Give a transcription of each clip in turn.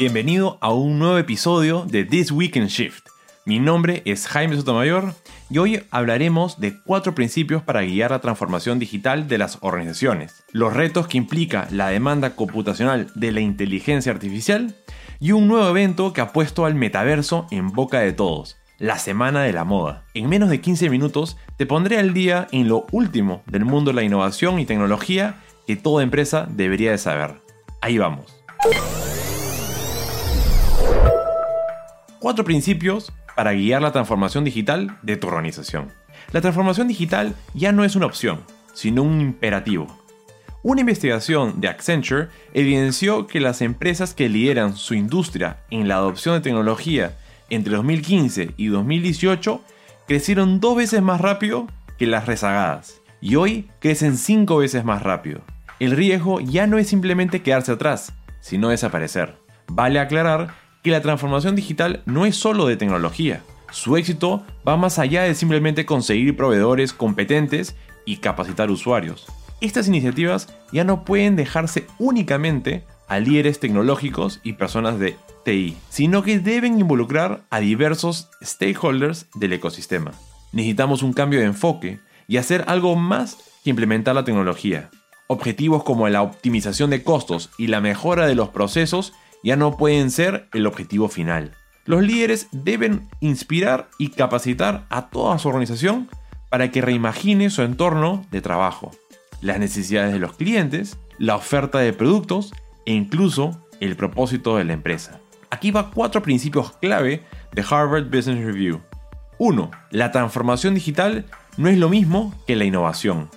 Bienvenido a un nuevo episodio de This Week in Shift. Mi nombre es Jaime Sotomayor y hoy hablaremos de cuatro principios para guiar la transformación digital de las organizaciones, los retos que implica la demanda computacional de la inteligencia artificial y un nuevo evento que ha puesto al metaverso en boca de todos, la Semana de la Moda. En menos de 15 minutos te pondré al día en lo último del mundo de la innovación y tecnología que toda empresa debería de saber. Ahí vamos. Cuatro principios para guiar la transformación digital de tu organización. La transformación digital ya no es una opción, sino un imperativo. Una investigación de Accenture evidenció que las empresas que lideran su industria en la adopción de tecnología entre 2015 y 2018 crecieron dos veces más rápido que las rezagadas y hoy crecen cinco veces más rápido. El riesgo ya no es simplemente quedarse atrás, sino desaparecer. Vale aclarar que la transformación digital no es solo de tecnología. Su éxito va más allá de simplemente conseguir proveedores competentes y capacitar usuarios. Estas iniciativas ya no pueden dejarse únicamente a líderes tecnológicos y personas de TI, sino que deben involucrar a diversos stakeholders del ecosistema. Necesitamos un cambio de enfoque y hacer algo más que implementar la tecnología. Objetivos como la optimización de costos y la mejora de los procesos ya no pueden ser el objetivo final. Los líderes deben inspirar y capacitar a toda su organización para que reimagine su entorno de trabajo, las necesidades de los clientes, la oferta de productos e incluso el propósito de la empresa. Aquí va cuatro principios clave de Harvard Business Review. 1. La transformación digital no es lo mismo que la innovación.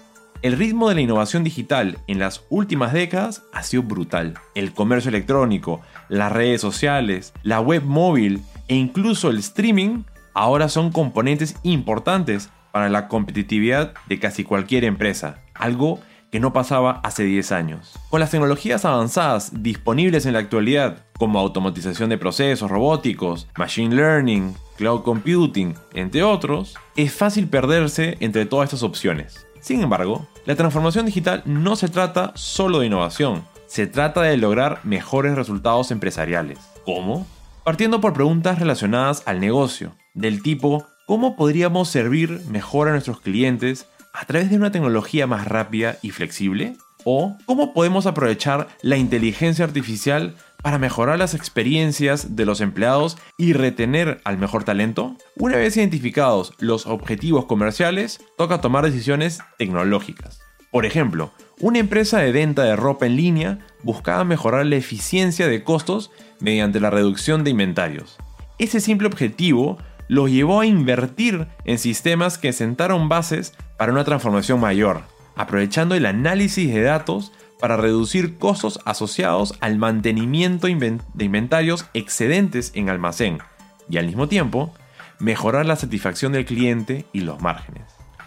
El ritmo de la innovación digital en las últimas décadas ha sido brutal. El comercio electrónico, las redes sociales, la web móvil e incluso el streaming ahora son componentes importantes para la competitividad de casi cualquier empresa, algo que no pasaba hace 10 años. Con las tecnologías avanzadas disponibles en la actualidad, como automatización de procesos robóticos, machine learning, cloud computing, entre otros, es fácil perderse entre todas estas opciones. Sin embargo, la transformación digital no se trata solo de innovación, se trata de lograr mejores resultados empresariales. ¿Cómo? Partiendo por preguntas relacionadas al negocio, del tipo ¿cómo podríamos servir mejor a nuestros clientes a través de una tecnología más rápida y flexible? ¿O cómo podemos aprovechar la inteligencia artificial para mejorar las experiencias de los empleados y retener al mejor talento? Una vez identificados los objetivos comerciales, toca tomar decisiones tecnológicas. Por ejemplo, una empresa de venta de ropa en línea buscaba mejorar la eficiencia de costos mediante la reducción de inventarios. Ese simple objetivo lo llevó a invertir en sistemas que sentaron bases para una transformación mayor, aprovechando el análisis de datos para reducir costos asociados al mantenimiento de inventarios excedentes en almacén y al mismo tiempo mejorar la satisfacción del cliente y los márgenes.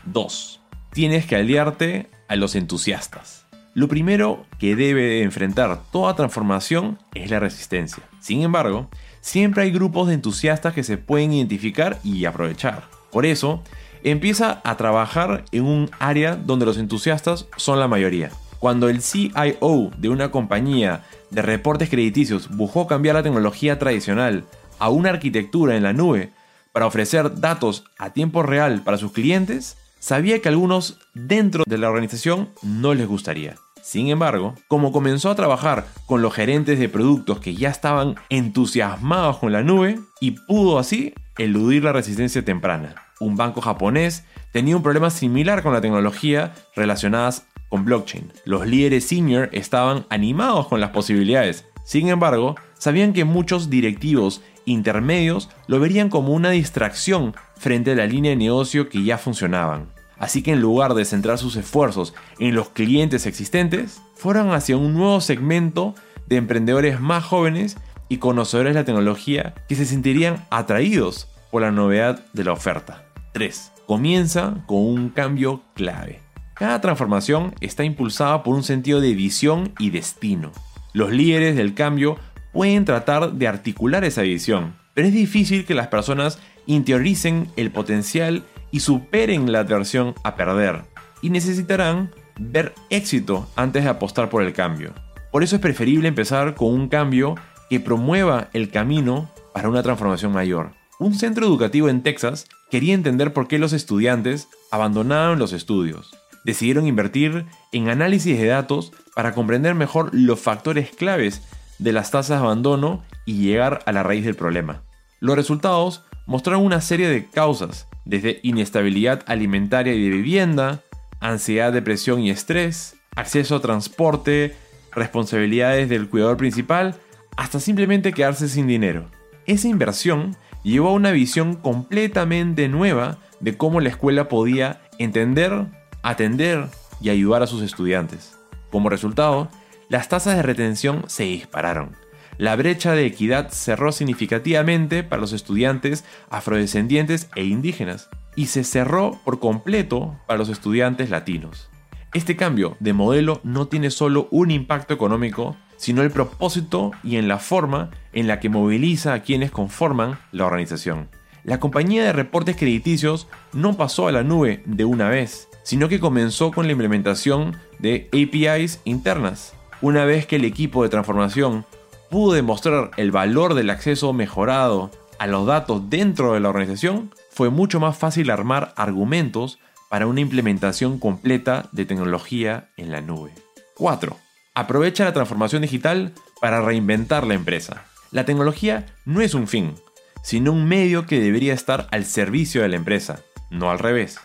2. Tienes que aliarte a los entusiastas. Lo primero que debe enfrentar toda transformación es la resistencia. Sin embargo, siempre hay grupos de entusiastas que se pueden identificar y aprovechar. Por eso, empieza a trabajar en un área donde los entusiastas son la mayoría. Cuando el CIO de una compañía de reportes crediticios buscó cambiar la tecnología tradicional a una arquitectura en la nube para ofrecer datos a tiempo real para sus clientes, sabía que a algunos dentro de la organización no les gustaría. Sin embargo, como comenzó a trabajar con los gerentes de productos que ya estaban entusiasmados con la nube y pudo así eludir la resistencia temprana. Un banco japonés tenía un problema similar con la tecnología relacionadas blockchain. Los líderes senior estaban animados con las posibilidades. Sin embargo, sabían que muchos directivos intermedios lo verían como una distracción frente a la línea de negocio que ya funcionaban. Así que en lugar de centrar sus esfuerzos en los clientes existentes, fueron hacia un nuevo segmento de emprendedores más jóvenes y conocedores de la tecnología que se sentirían atraídos por la novedad de la oferta. 3. Comienza con un cambio clave. Cada transformación está impulsada por un sentido de visión y destino. Los líderes del cambio pueden tratar de articular esa visión, pero es difícil que las personas interioricen el potencial y superen la aversión a perder, y necesitarán ver éxito antes de apostar por el cambio. Por eso es preferible empezar con un cambio que promueva el camino para una transformación mayor. Un centro educativo en Texas quería entender por qué los estudiantes abandonaban los estudios. Decidieron invertir en análisis de datos para comprender mejor los factores claves de las tasas de abandono y llegar a la raíz del problema. Los resultados mostraron una serie de causas, desde inestabilidad alimentaria y de vivienda, ansiedad, depresión y estrés, acceso a transporte, responsabilidades del cuidador principal, hasta simplemente quedarse sin dinero. Esa inversión llevó a una visión completamente nueva de cómo la escuela podía entender, atender y ayudar a sus estudiantes. Como resultado, las tasas de retención se dispararon. La brecha de equidad cerró significativamente para los estudiantes afrodescendientes e indígenas y se cerró por completo para los estudiantes latinos. Este cambio de modelo no tiene solo un impacto económico, sino el propósito y en la forma en la que moviliza a quienes conforman la organización. La compañía de reportes crediticios no pasó a la nube de una vez, sino que comenzó con la implementación de APIs internas. Una vez que el equipo de transformación pudo demostrar el valor del acceso mejorado a los datos dentro de la organización, fue mucho más fácil armar argumentos para una implementación completa de tecnología en la nube. 4. Aprovecha la transformación digital para reinventar la empresa. La tecnología no es un fin, sino un medio que debería estar al servicio de la empresa, no al revés.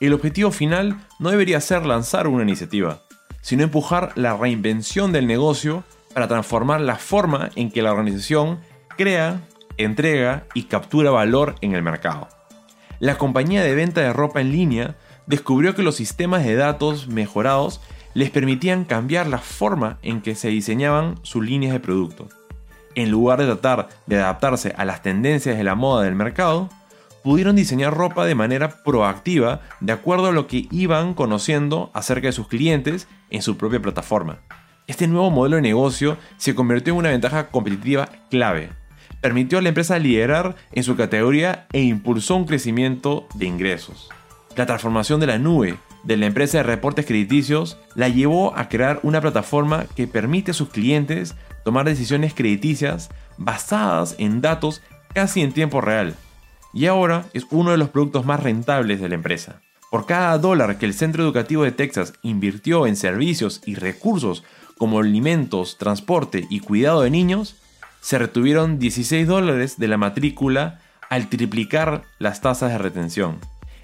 El objetivo final no debería ser lanzar una iniciativa, sino empujar la reinvención del negocio para transformar la forma en que la organización crea, entrega y captura valor en el mercado. La compañía de venta de ropa en línea descubrió que los sistemas de datos mejorados les permitían cambiar la forma en que se diseñaban sus líneas de producto. En lugar de tratar de adaptarse a las tendencias de la moda del mercado, pudieron diseñar ropa de manera proactiva de acuerdo a lo que iban conociendo acerca de sus clientes en su propia plataforma. Este nuevo modelo de negocio se convirtió en una ventaja competitiva clave. Permitió a la empresa liderar en su categoría e impulsó un crecimiento de ingresos. La transformación de la nube de la empresa de reportes crediticios la llevó a crear una plataforma que permite a sus clientes tomar decisiones crediticias basadas en datos casi en tiempo real. Y ahora es uno de los productos más rentables de la empresa. Por cada dólar que el Centro Educativo de Texas invirtió en servicios y recursos como alimentos, transporte y cuidado de niños, se retuvieron 16 dólares de la matrícula al triplicar las tasas de retención.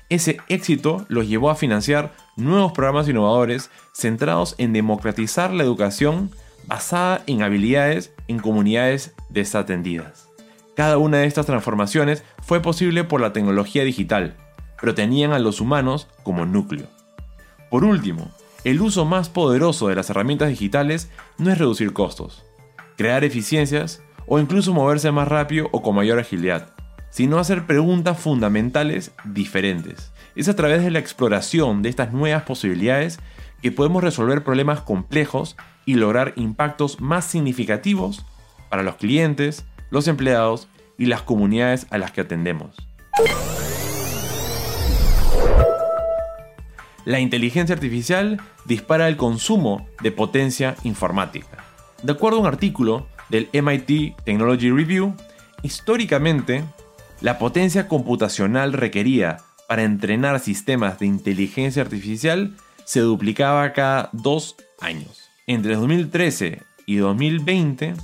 Ese éxito los llevó a financiar nuevos programas innovadores centrados en democratizar la educación basada en habilidades en comunidades desatendidas. Cada una de estas transformaciones fue posible por la tecnología digital, pero tenían a los humanos como núcleo. Por último, el uso más poderoso de las herramientas digitales no es reducir costos, crear eficiencias o incluso moverse más rápido o con mayor agilidad sino hacer preguntas fundamentales diferentes. Es a través de la exploración de estas nuevas posibilidades que podemos resolver problemas complejos y lograr impactos más significativos para los clientes, los empleados y las comunidades a las que atendemos. La inteligencia artificial dispara el consumo de potencia informática. De acuerdo a un artículo del MIT Technology Review, históricamente la potencia computacional requerida para entrenar sistemas de inteligencia artificial se duplicaba cada dos años. Entre 2013 y 2020,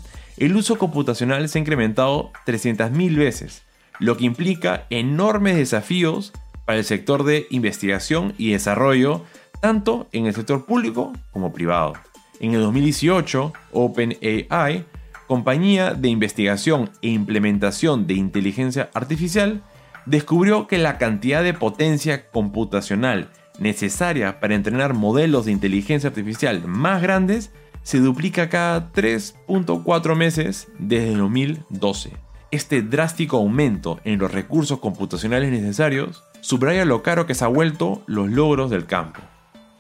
el uso computacional se ha incrementado 300.000 veces, lo que implica enormes desafíos para el sector de investigación y desarrollo, tanto en el sector público como privado. En el 2018, OpenAI compañía de investigación e implementación de inteligencia artificial, descubrió que la cantidad de potencia computacional necesaria para entrenar modelos de inteligencia artificial más grandes se duplica cada 3.4 meses desde 2012. Este drástico aumento en los recursos computacionales necesarios subraya lo caro que se han vuelto los logros del campo.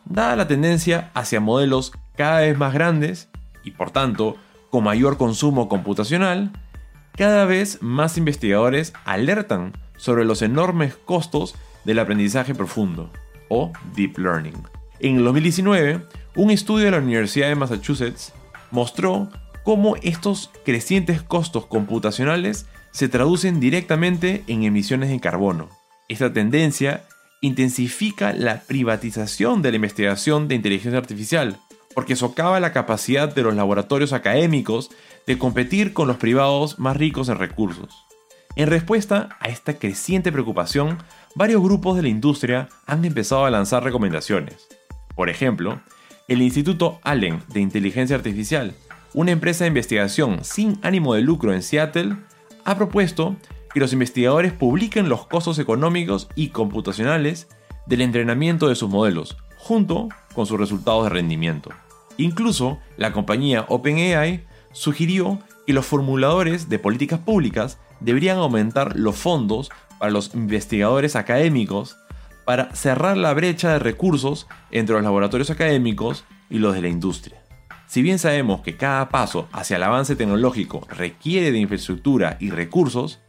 Dada la tendencia hacia modelos cada vez más grandes y por tanto con mayor consumo computacional, cada vez más investigadores alertan sobre los enormes costos del aprendizaje profundo, o Deep Learning. En el 2019, un estudio de la Universidad de Massachusetts mostró cómo estos crecientes costos computacionales se traducen directamente en emisiones de carbono. Esta tendencia intensifica la privatización de la investigación de inteligencia artificial, porque socava la capacidad de los laboratorios académicos de competir con los privados más ricos en recursos. En respuesta a esta creciente preocupación, varios grupos de la industria han empezado a lanzar recomendaciones. Por ejemplo, el Instituto Allen de Inteligencia Artificial, una empresa de investigación sin ánimo de lucro en Seattle, ha propuesto que los investigadores publiquen los costos económicos y computacionales del entrenamiento de sus modelos, junto con sus resultados de rendimiento. Incluso, la compañía OpenAI sugirió que los formuladores de políticas públicas deberían aumentar los fondos para los investigadores académicos para cerrar la brecha de recursos entre los laboratorios académicos y los de la industria. Si bien sabemos que cada paso hacia el avance tecnológico requiere de infraestructura y recursos,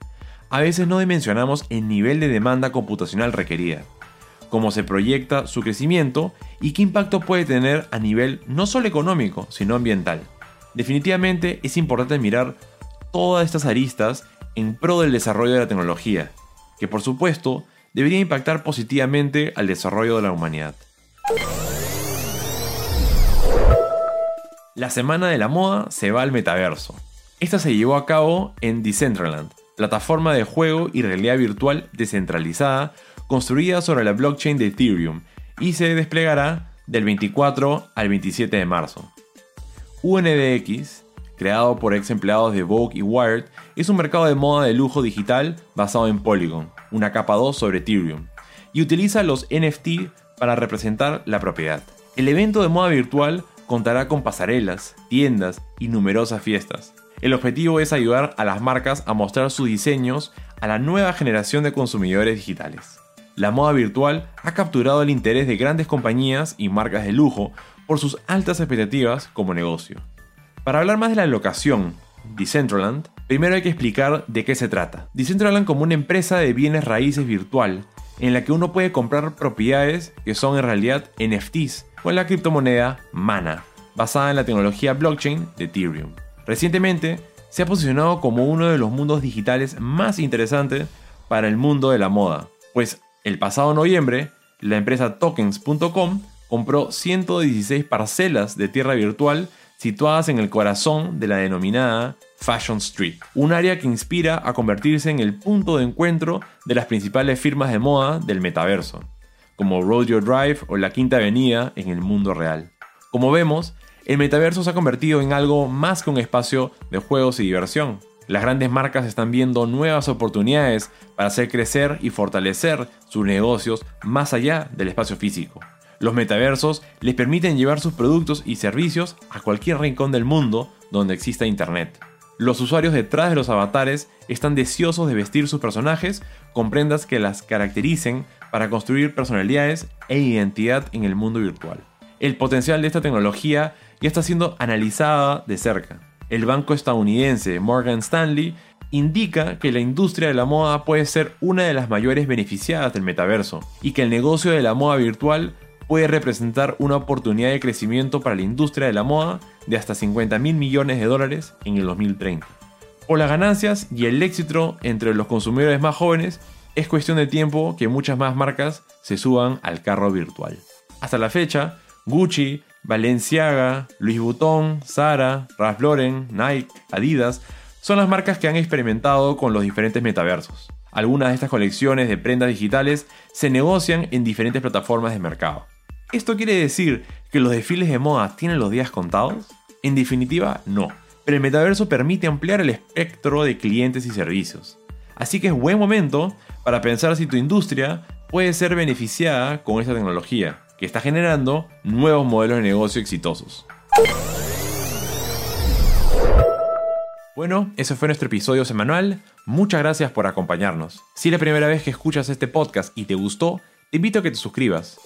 a veces no dimensionamos el nivel de demanda computacional requerida, cómo se proyecta su crecimiento y qué impacto puede tener a nivel no solo económico, sino ambiental. Definitivamente es importante mirar todas estas aristas en pro del desarrollo de la tecnología, que por supuesto debería impactar positivamente al desarrollo de la humanidad. La semana de la moda se va al metaverso. Esta se llevó a cabo en Decentraland, plataforma de juego y realidad virtual descentralizada construida sobre la blockchain de Ethereum y se desplegará del 24 al 27 de marzo. UNDX, creado por ex empleados de Vogue y Wired, es un mercado de moda de lujo digital basado en Polygon, una capa 2 sobre Ethereum, y utiliza los NFT para representar la propiedad. El evento de moda virtual contará con pasarelas, tiendas y numerosas fiestas. El objetivo es ayudar a las marcas a mostrar sus diseños a la nueva generación de consumidores digitales. La moda virtual ha capturado el interés de grandes compañías y marcas de lujo por sus altas expectativas como negocio. Para hablar más de la locación, Decentraland, primero hay que explicar de qué se trata. Decentraland como una empresa de bienes raíces virtual, en la que uno puede comprar propiedades que son en realidad NFTs, con la criptomoneda Mana, basada en la tecnología blockchain de Ethereum. Recientemente, se ha posicionado como uno de los mundos digitales más interesantes para el mundo de la moda, pues el pasado noviembre, la empresa tokens.com compró 116 parcelas de tierra virtual situadas en el corazón de la denominada Fashion Street, un área que inspira a convertirse en el punto de encuentro de las principales firmas de moda del metaverso, como Rodeo Drive o la Quinta Avenida en el mundo real. Como vemos, el metaverso se ha convertido en algo más que un espacio de juegos y diversión. Las grandes marcas están viendo nuevas oportunidades para hacer crecer y fortalecer sus negocios más allá del espacio físico. Los metaversos les permiten llevar sus productos y servicios a cualquier rincón del mundo donde exista Internet. Los usuarios detrás de los avatares están deseosos de vestir sus personajes con prendas que las caractericen para construir personalidades e identidad en el mundo virtual. El potencial de esta tecnología ya está siendo analizada de cerca. El banco estadounidense Morgan Stanley indica que la industria de la moda puede ser una de las mayores beneficiadas del metaverso y que el negocio de la moda virtual puede representar una oportunidad de crecimiento para la industria de la moda de hasta 50 mil millones de dólares en el 2030. Por las ganancias y el éxito entre los consumidores más jóvenes, es cuestión de tiempo que muchas más marcas se suban al carro virtual. Hasta la fecha, Gucci, Balenciaga, Louis Vuitton, Zara, Ralph Lauren, Nike, Adidas son las marcas que han experimentado con los diferentes metaversos. Algunas de estas colecciones de prendas digitales se negocian en diferentes plataformas de mercado. ¿Esto quiere decir que los desfiles de moda tienen los días contados? En definitiva, no. Pero el metaverso permite ampliar el espectro de clientes y servicios. Así que es buen momento para pensar si tu industria puede ser beneficiada con esta tecnología, que está generando nuevos modelos de negocio exitosos. Bueno, ese fue nuestro episodio semanal. Muchas gracias por acompañarnos. Si es la primera vez que escuchas este podcast y te gustó, te invito a que te suscribas.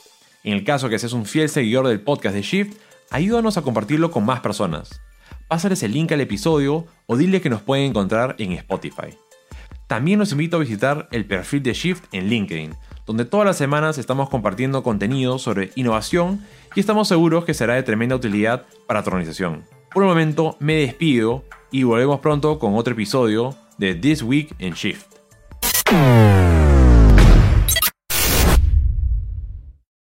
En el caso que seas un fiel seguidor del podcast de Shift, ayúdanos a compartirlo con más personas. Pásales el link al episodio o dile que nos pueden encontrar en Spotify. También los invito a visitar el perfil de Shift en LinkedIn, donde todas las semanas estamos compartiendo contenido sobre innovación y estamos seguros que será de tremenda utilidad para tu organización. Por el momento me despido y volvemos pronto con otro episodio de This Week in Shift.